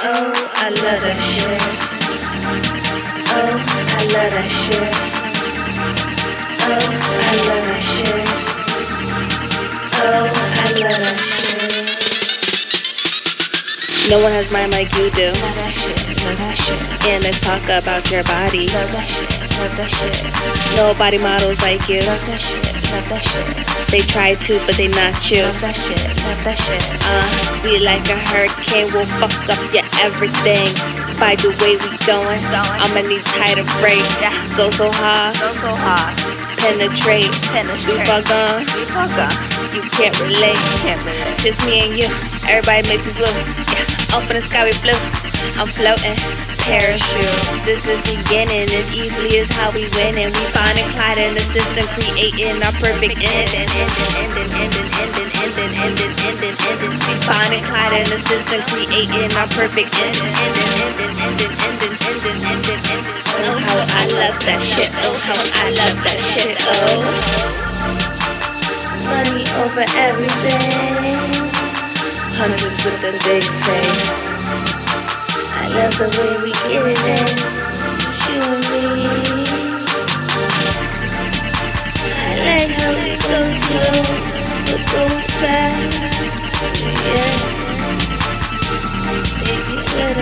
Oh, I love that shit. Oh, I love that shit. No one has mind like you do. Love that shit, love that shit, And let's talk about your body. love that shit, love that shit, Nobody models like you. love that shit, love that shit, They try to, but they not you. love that shit, love that shit. Uh, we like a hurricane, we'll fuck up your everything. By the way we going. I'ma need tighter break. Go so hard, Go so hard, penetrate. penetrate. We fuck on, We fuck up, you can't relate. can't relate. Just me and you, everybody makes me blue. Up in the sky we blue. I'm floating, parachute. This is beginning, as easily as how we win. And we find and in the system, creating our perfect end. And ending, ending, ending, ending, ending, ending, ending, ending. We find and in the system, creating our perfect end. Ending, ending, ending, ending, ending, ending, ending. Oh, how I love that shit. Oh, how I love that shit. Oh. Money over everything harmonies with the big thing. I love the way we get it in, you and me. I like how we go slow, but go fast. Yeah, baby, let